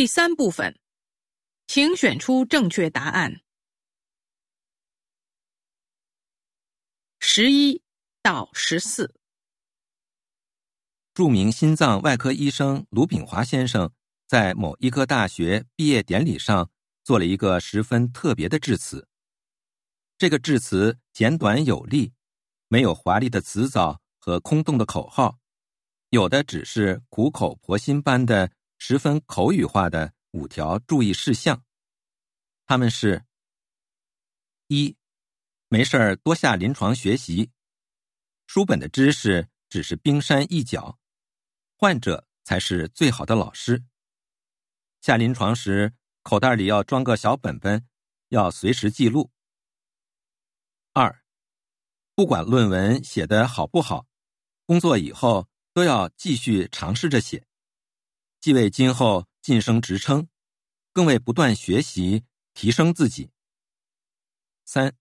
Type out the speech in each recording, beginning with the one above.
第三部分，请选出正确答案。十一到十四。著名心脏外科医生卢炳华先生在某医科大学毕业典礼上做了一个十分特别的致辞。这个致辞简短有力，没有华丽的辞藻和空洞的口号，有的只是苦口婆心般的、十分口语化的五条注意事项。他们是：一，没事儿多下临床学习，书本的知识只是冰山一角，患者才是最好的老师。下临床时，口袋里要装个小本本，要随时记录。二，不管论文写的好不好，工作以后都要继续尝试着写，既为今后晋升职称，更为不断学习提升自己。三，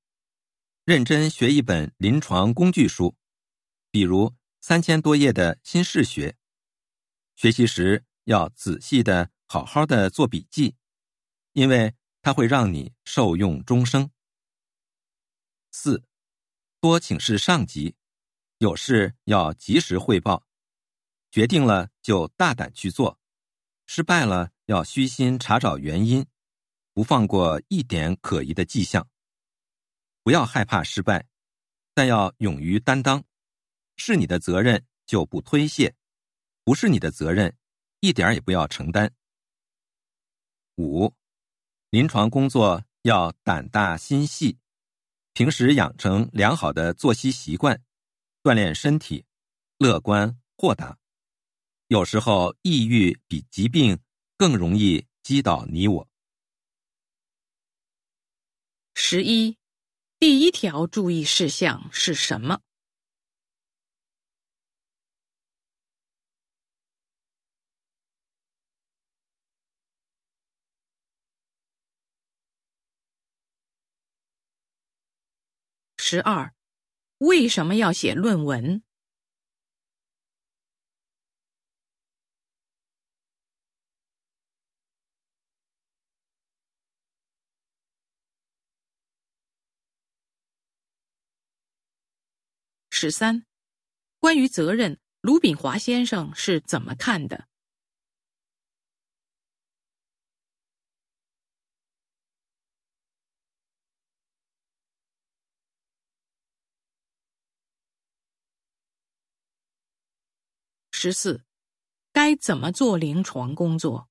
认真学一本临床工具书，比如三千多页的新视学，学习时要仔细的、好好的做笔记，因为它会让你受用终生。四，多请示上级，有事要及时汇报，决定了就大胆去做，失败了要虚心查找原因，不放过一点可疑的迹象。不要害怕失败，但要勇于担当，是你的责任就不推卸，不是你的责任，一点也不要承担。五，临床工作要胆大心细。平时养成良好的作息习惯，锻炼身体，乐观豁达。有时候，抑郁比疾病更容易击倒你我。十一，第一条注意事项是什么？十二，为什么要写论文？十三，关于责任，卢炳华先生是怎么看的？十四，该怎么做临床工作？